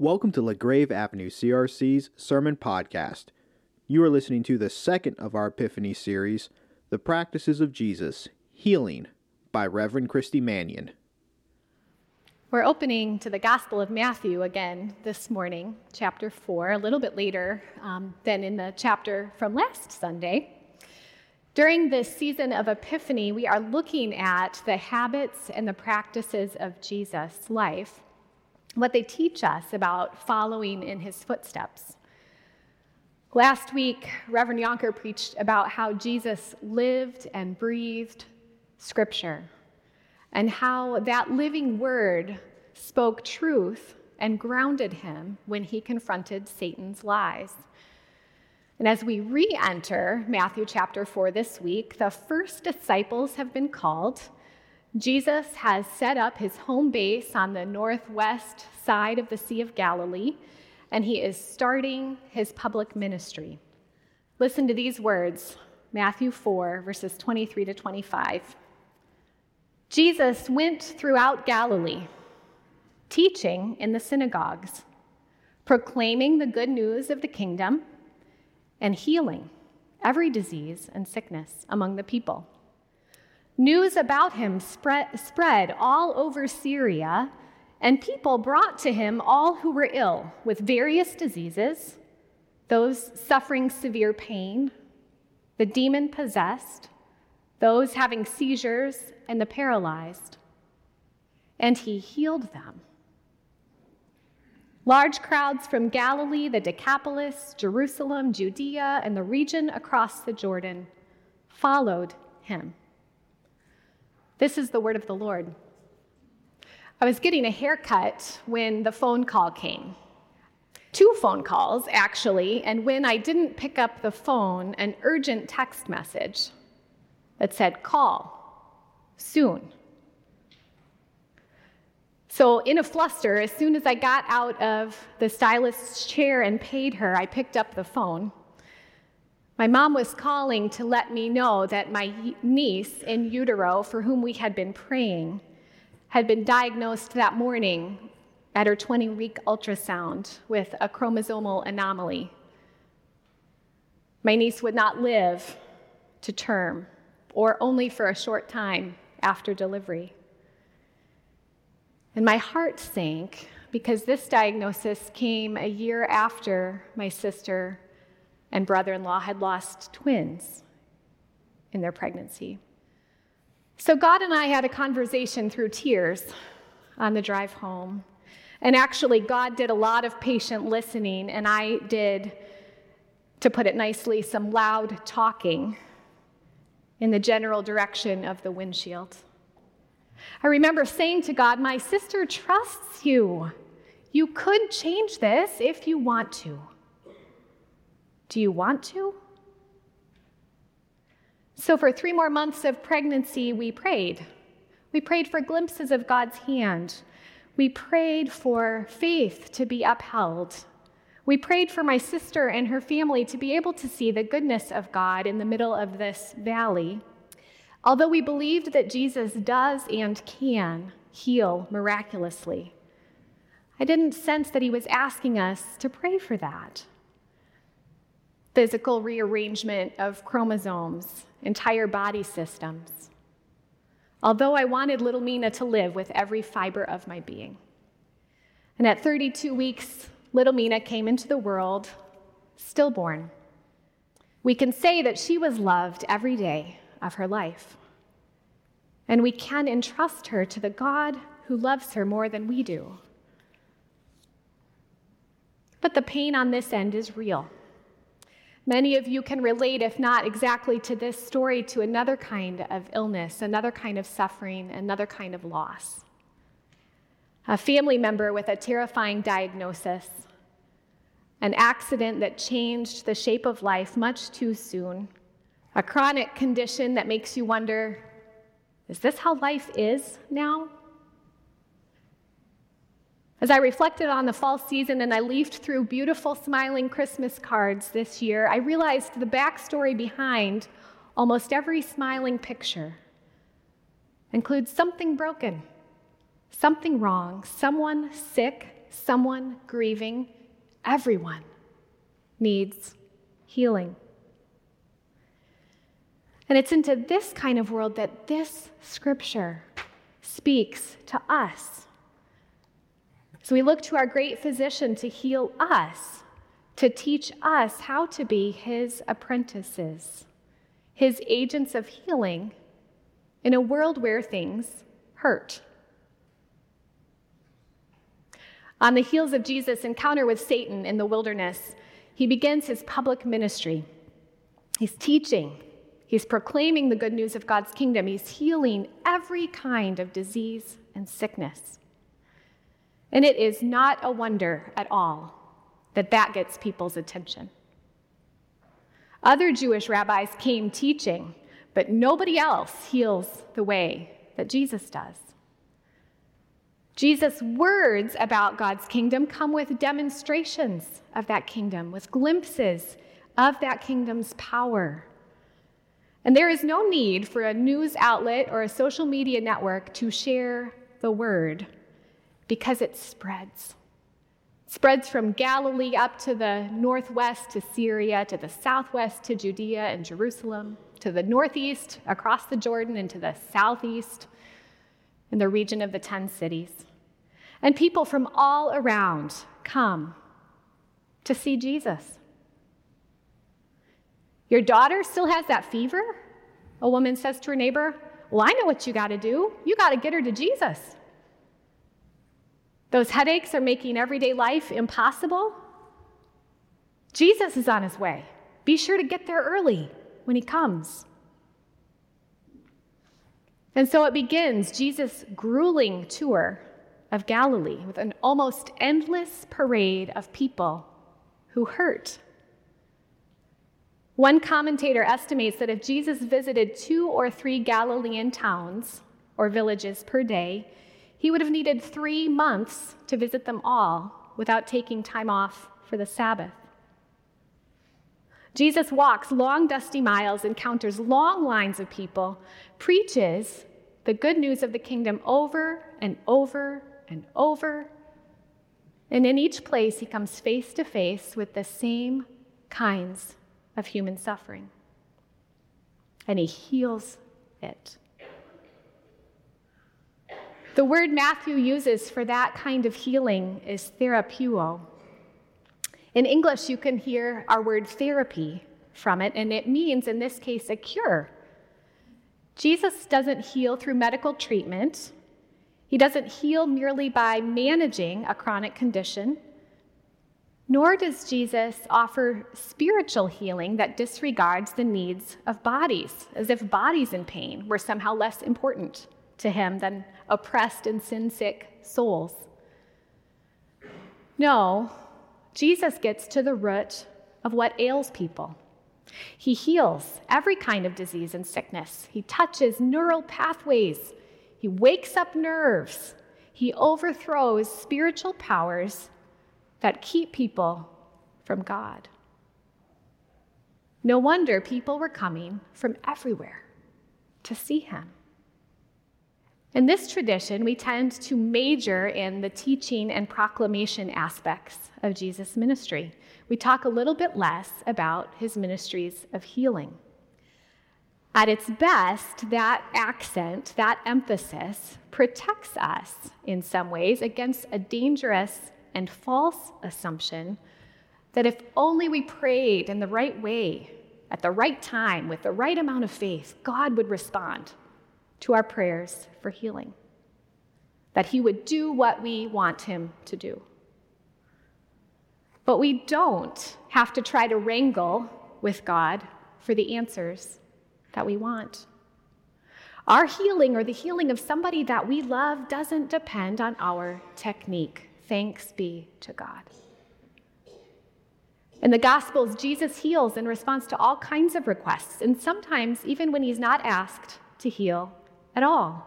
Welcome to LaGrave Avenue CRC's Sermon Podcast. You are listening to the second of our Epiphany series, The Practices of Jesus Healing by Reverend Christy Mannion. We're opening to the Gospel of Matthew again this morning, chapter 4, a little bit later um, than in the chapter from last Sunday. During this season of Epiphany, we are looking at the habits and the practices of Jesus' life what they teach us about following in his footsteps. Last week, Reverend Yonker preached about how Jesus lived and breathed Scripture and how that living word spoke truth and grounded him when he confronted Satan's lies. And as we re enter Matthew chapter 4 this week, the first disciples have been called Jesus has set up his home base on the northwest side of the Sea of Galilee, and he is starting his public ministry. Listen to these words Matthew 4, verses 23 to 25. Jesus went throughout Galilee, teaching in the synagogues, proclaiming the good news of the kingdom, and healing every disease and sickness among the people. News about him spread, spread all over Syria, and people brought to him all who were ill with various diseases, those suffering severe pain, the demon possessed, those having seizures, and the paralyzed. And he healed them. Large crowds from Galilee, the Decapolis, Jerusalem, Judea, and the region across the Jordan followed him. This is the word of the Lord. I was getting a haircut when the phone call came. Two phone calls, actually, and when I didn't pick up the phone, an urgent text message that said, Call soon. So, in a fluster, as soon as I got out of the stylist's chair and paid her, I picked up the phone. My mom was calling to let me know that my niece in utero, for whom we had been praying, had been diagnosed that morning at her 20 week ultrasound with a chromosomal anomaly. My niece would not live to term, or only for a short time after delivery. And my heart sank because this diagnosis came a year after my sister and brother in law had lost twins in their pregnancy. So God and I had a conversation through tears on the drive home. And actually, God did a lot of patient listening, and I did, to put it nicely, some loud talking in the general direction of the windshield. I remember saying to God, My sister trusts you. You could change this if you want to. Do you want to? So, for three more months of pregnancy, we prayed. We prayed for glimpses of God's hand. We prayed for faith to be upheld. We prayed for my sister and her family to be able to see the goodness of God in the middle of this valley. Although we believed that Jesus does and can heal miraculously, I didn't sense that he was asking us to pray for that physical rearrangement of chromosomes, entire body systems. Although I wanted little Mina to live with every fiber of my being. And at 32 weeks, little Mina came into the world stillborn. We can say that she was loved every day of her life. And we can entrust her to the God who loves her more than we do. But the pain on this end is real. Many of you can relate, if not exactly to this story, to another kind of illness, another kind of suffering, another kind of loss. A family member with a terrifying diagnosis, an accident that changed the shape of life much too soon, a chronic condition that makes you wonder is this how life is now? As I reflected on the fall season and I leafed through beautiful, smiling Christmas cards this year, I realized the backstory behind almost every smiling picture includes something broken, something wrong, someone sick, someone grieving, everyone needs healing. And it's into this kind of world that this scripture speaks to us. So we look to our great physician to heal us, to teach us how to be his apprentices, his agents of healing in a world where things hurt. On the heels of Jesus' encounter with Satan in the wilderness, he begins his public ministry. He's teaching, he's proclaiming the good news of God's kingdom, he's healing every kind of disease and sickness. And it is not a wonder at all that that gets people's attention. Other Jewish rabbis came teaching, but nobody else heals the way that Jesus does. Jesus' words about God's kingdom come with demonstrations of that kingdom, with glimpses of that kingdom's power. And there is no need for a news outlet or a social media network to share the word because it spreads. It spreads from Galilee up to the northwest to Syria, to the southwest to Judea and Jerusalem, to the northeast across the Jordan, and to the southeast in the region of the ten cities. And people from all around come to see Jesus. Your daughter still has that fever? A woman says to her neighbor, Well, I know what you got to do. You got to get her to Jesus. Those headaches are making everyday life impossible. Jesus is on his way. Be sure to get there early when he comes. And so it begins Jesus' grueling tour of Galilee with an almost endless parade of people who hurt. One commentator estimates that if Jesus visited two or three Galilean towns or villages per day, he would have needed three months to visit them all without taking time off for the Sabbath. Jesus walks long, dusty miles, encounters long lines of people, preaches the good news of the kingdom over and over and over. And in each place, he comes face to face with the same kinds of human suffering. And he heals it. The word Matthew uses for that kind of healing is therapeuo. In English, you can hear our word therapy from it, and it means, in this case, a cure. Jesus doesn't heal through medical treatment, he doesn't heal merely by managing a chronic condition, nor does Jesus offer spiritual healing that disregards the needs of bodies, as if bodies in pain were somehow less important to him than oppressed and sin sick souls. No, Jesus gets to the root of what ails people. He heals every kind of disease and sickness. He touches neural pathways he wakes up nerves. He overthrows spiritual powers that keep people from God. No wonder people were coming from everywhere to see him. In this tradition, we tend to major in the teaching and proclamation aspects of Jesus' ministry. We talk a little bit less about his ministries of healing. At its best, that accent, that emphasis, protects us in some ways against a dangerous and false assumption that if only we prayed in the right way, at the right time, with the right amount of faith, God would respond to our prayers for healing. That He would do what we want Him to do. But we don't have to try to wrangle with God for the answers that we want. Our healing or the healing of somebody that we love doesn't depend on our technique. Thanks be to God. In the Gospels, Jesus heals in response to all kinds of requests, and sometimes even when he's not asked to heal at all.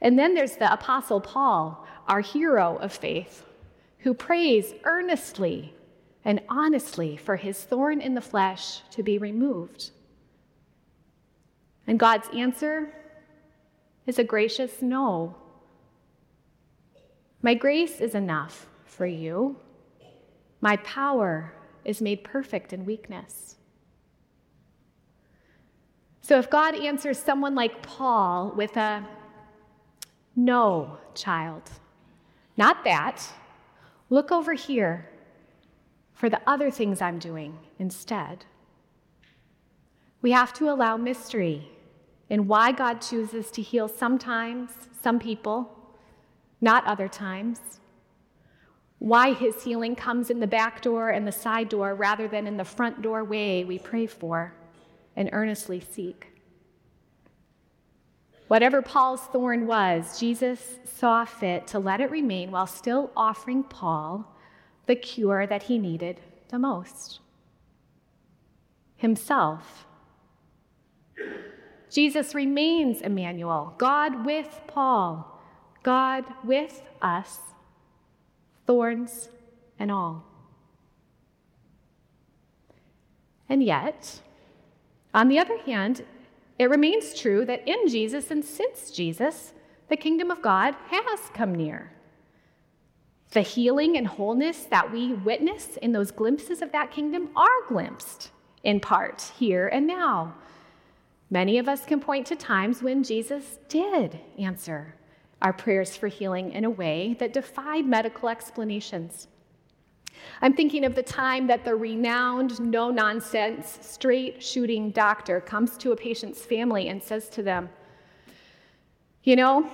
And then there's the Apostle Paul, our hero of faith, who prays earnestly and honestly for his thorn in the flesh to be removed. And God's answer is a gracious no. My grace is enough for you. My power is made perfect in weakness. So if God answers someone like Paul with a no, child, not that, look over here for the other things I'm doing instead. We have to allow mystery in why God chooses to heal sometimes, some people, not other times. Why his healing comes in the back door and the side door rather than in the front doorway we pray for and earnestly seek. Whatever Paul's thorn was, Jesus saw fit to let it remain while still offering Paul the cure that he needed the most himself. Jesus remains Emmanuel, God with Paul, God with us, thorns and all. And yet, on the other hand, it remains true that in Jesus and since Jesus, the kingdom of God has come near. The healing and wholeness that we witness in those glimpses of that kingdom are glimpsed in part here and now. Many of us can point to times when Jesus did answer our prayers for healing in a way that defied medical explanations. I'm thinking of the time that the renowned, no nonsense, straight shooting doctor comes to a patient's family and says to them, You know,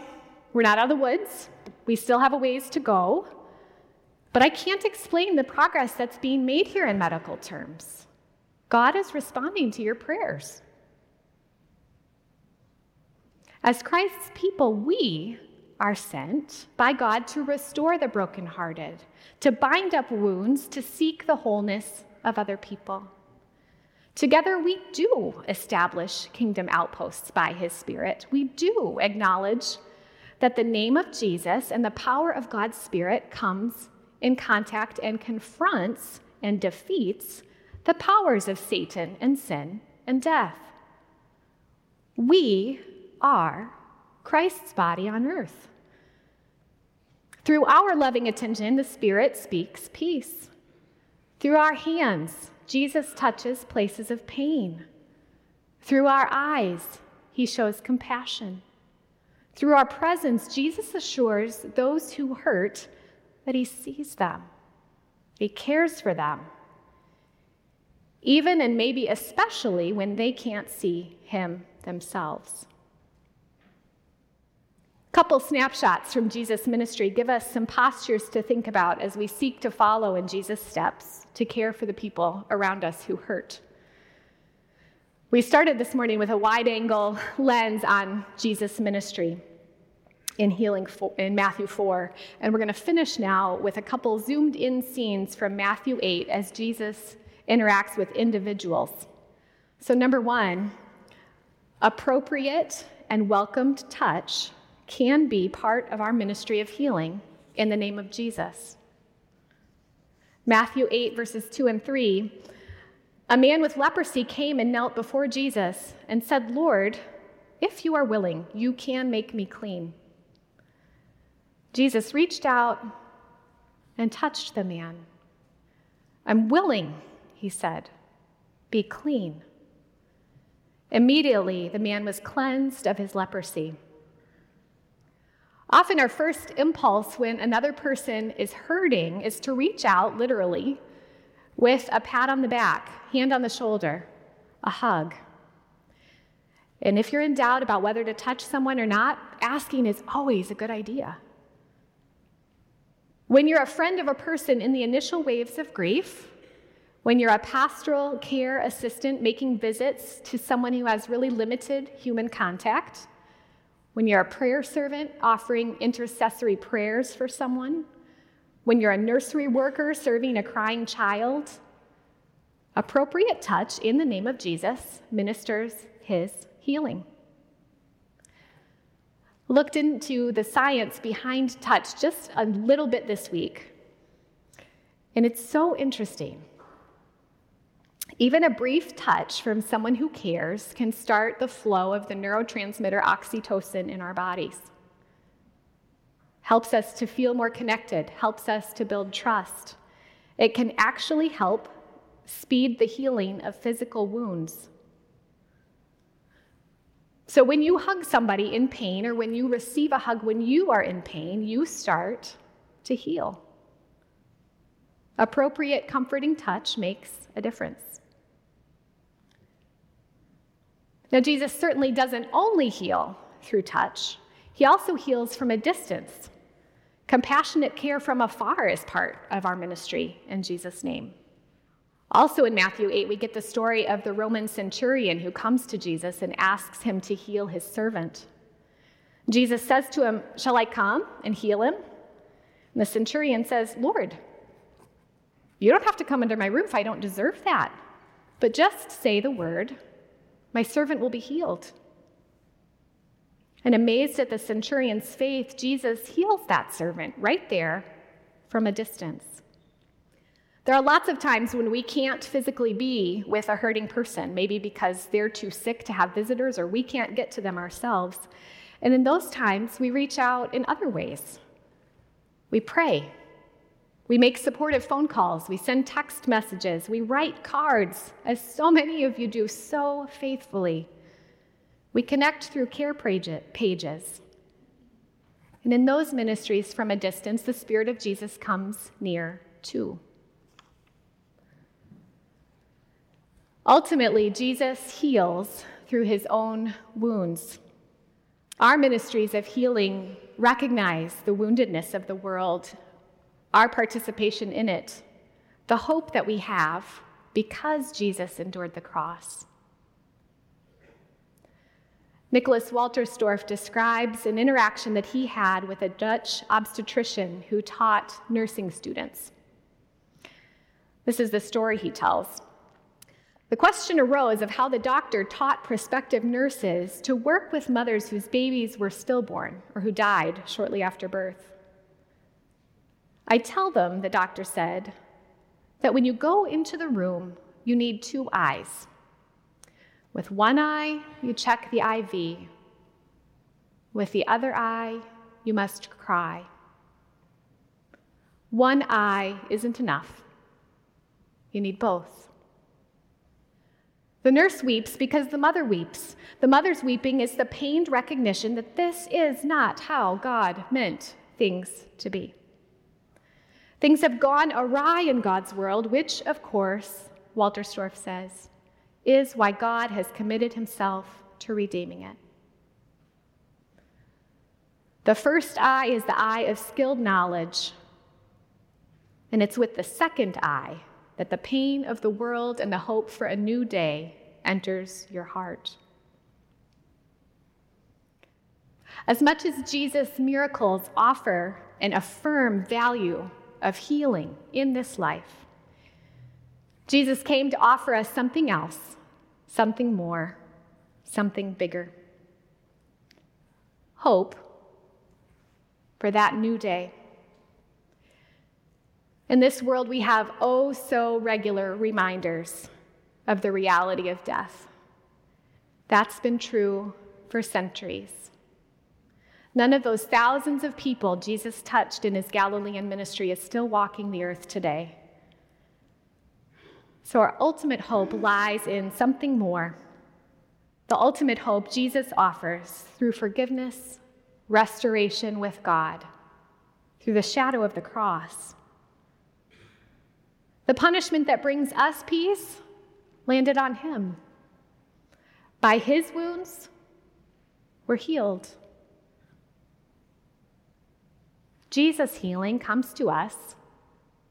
we're not out of the woods, we still have a ways to go, but I can't explain the progress that's being made here in medical terms. God is responding to your prayers. As Christ's people, we are sent by God to restore the brokenhearted, to bind up wounds, to seek the wholeness of other people. Together, we do establish kingdom outposts by His Spirit. We do acknowledge that the name of Jesus and the power of God's Spirit comes in contact and confronts and defeats the powers of Satan and sin and death. We are Christ's body on earth. Through our loving attention, the Spirit speaks peace. Through our hands, Jesus touches places of pain. Through our eyes, he shows compassion. Through our presence, Jesus assures those who hurt that he sees them, he cares for them, even and maybe especially when they can't see him themselves couple snapshots from Jesus' ministry give us some postures to think about as we seek to follow in Jesus' steps to care for the people around us who hurt. We started this morning with a wide angle lens on Jesus' ministry in healing in Matthew 4, and we're going to finish now with a couple zoomed in scenes from Matthew 8 as Jesus interacts with individuals. So, number one, appropriate and welcomed touch can be part of our ministry of healing in the name of Jesus. Matthew 8, verses 2 and 3 A man with leprosy came and knelt before Jesus and said, Lord, if you are willing, you can make me clean. Jesus reached out and touched the man. I'm willing, he said, be clean. Immediately, the man was cleansed of his leprosy. Often, our first impulse when another person is hurting is to reach out, literally, with a pat on the back, hand on the shoulder, a hug. And if you're in doubt about whether to touch someone or not, asking is always a good idea. When you're a friend of a person in the initial waves of grief, when you're a pastoral care assistant making visits to someone who has really limited human contact, when you're a prayer servant offering intercessory prayers for someone, when you're a nursery worker serving a crying child, appropriate touch in the name of Jesus ministers his healing. Looked into the science behind touch just a little bit this week, and it's so interesting. Even a brief touch from someone who cares can start the flow of the neurotransmitter oxytocin in our bodies. helps us to feel more connected, helps us to build trust. It can actually help speed the healing of physical wounds. So, when you hug somebody in pain, or when you receive a hug when you are in pain, you start to heal. Appropriate, comforting touch makes a difference. Now, Jesus certainly doesn't only heal through touch, he also heals from a distance. Compassionate care from afar is part of our ministry in Jesus' name. Also in Matthew 8, we get the story of the Roman centurion who comes to Jesus and asks him to heal his servant. Jesus says to him, Shall I come and heal him? And the centurion says, Lord, you don't have to come under my roof. I don't deserve that. But just say the word, my servant will be healed. And amazed at the centurion's faith, Jesus heals that servant right there from a distance. There are lots of times when we can't physically be with a hurting person, maybe because they're too sick to have visitors or we can't get to them ourselves. And in those times, we reach out in other ways. We pray. We make supportive phone calls. We send text messages. We write cards, as so many of you do so faithfully. We connect through care pages. And in those ministries from a distance, the Spirit of Jesus comes near too. Ultimately, Jesus heals through his own wounds. Our ministries of healing recognize the woundedness of the world, our participation in it, the hope that we have because Jesus endured the cross. Nicholas Wolterstorff describes an interaction that he had with a Dutch obstetrician who taught nursing students. This is the story he tells. The question arose of how the doctor taught prospective nurses to work with mothers whose babies were stillborn or who died shortly after birth. I tell them, the doctor said, that when you go into the room, you need two eyes. With one eye, you check the IV. With the other eye, you must cry. One eye isn't enough. You need both. The nurse weeps because the mother weeps. The mother's weeping is the pained recognition that this is not how God meant things to be. Things have gone awry in God's world, which, of course, Wolterstorff says, is why God has committed himself to redeeming it. The first eye is the eye of skilled knowledge, and it's with the second eye that the pain of the world and the hope for a new day enters your heart. As much as Jesus' miracles offer and affirm value of healing in this life, Jesus came to offer us something else, something more, something bigger. Hope for that new day. In this world, we have oh so regular reminders of the reality of death. That's been true for centuries. None of those thousands of people Jesus touched in his Galilean ministry is still walking the earth today. So, our ultimate hope lies in something more. The ultimate hope Jesus offers through forgiveness, restoration with God, through the shadow of the cross. The punishment that brings us peace landed on him. By his wounds, we're healed. Jesus' healing comes to us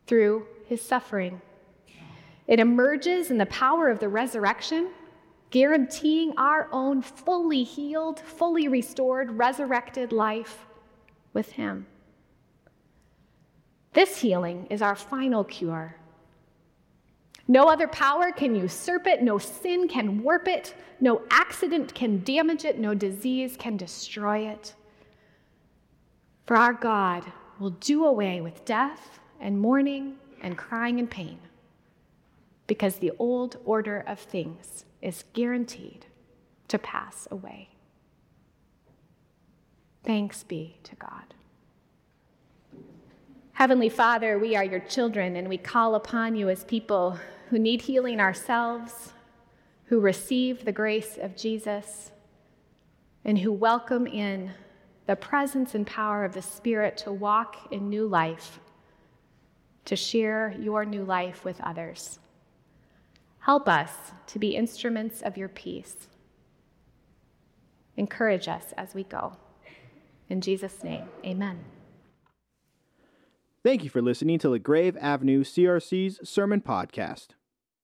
through his suffering. It emerges in the power of the resurrection, guaranteeing our own fully healed, fully restored, resurrected life with him. This healing is our final cure no other power can usurp it, no sin can warp it, no accident can damage it, no disease can destroy it. For our God will do away with death and mourning and crying and pain, because the old order of things is guaranteed to pass away. Thanks be to God. Heavenly Father, we are your children and we call upon you as people who need healing ourselves, who receive the grace of Jesus, and who welcome in the presence and power of the Spirit to walk in new life, to share your new life with others. Help us to be instruments of your peace. Encourage us as we go. In Jesus' name, amen. Thank you for listening to LaGrave Avenue CRC's Sermon Podcast.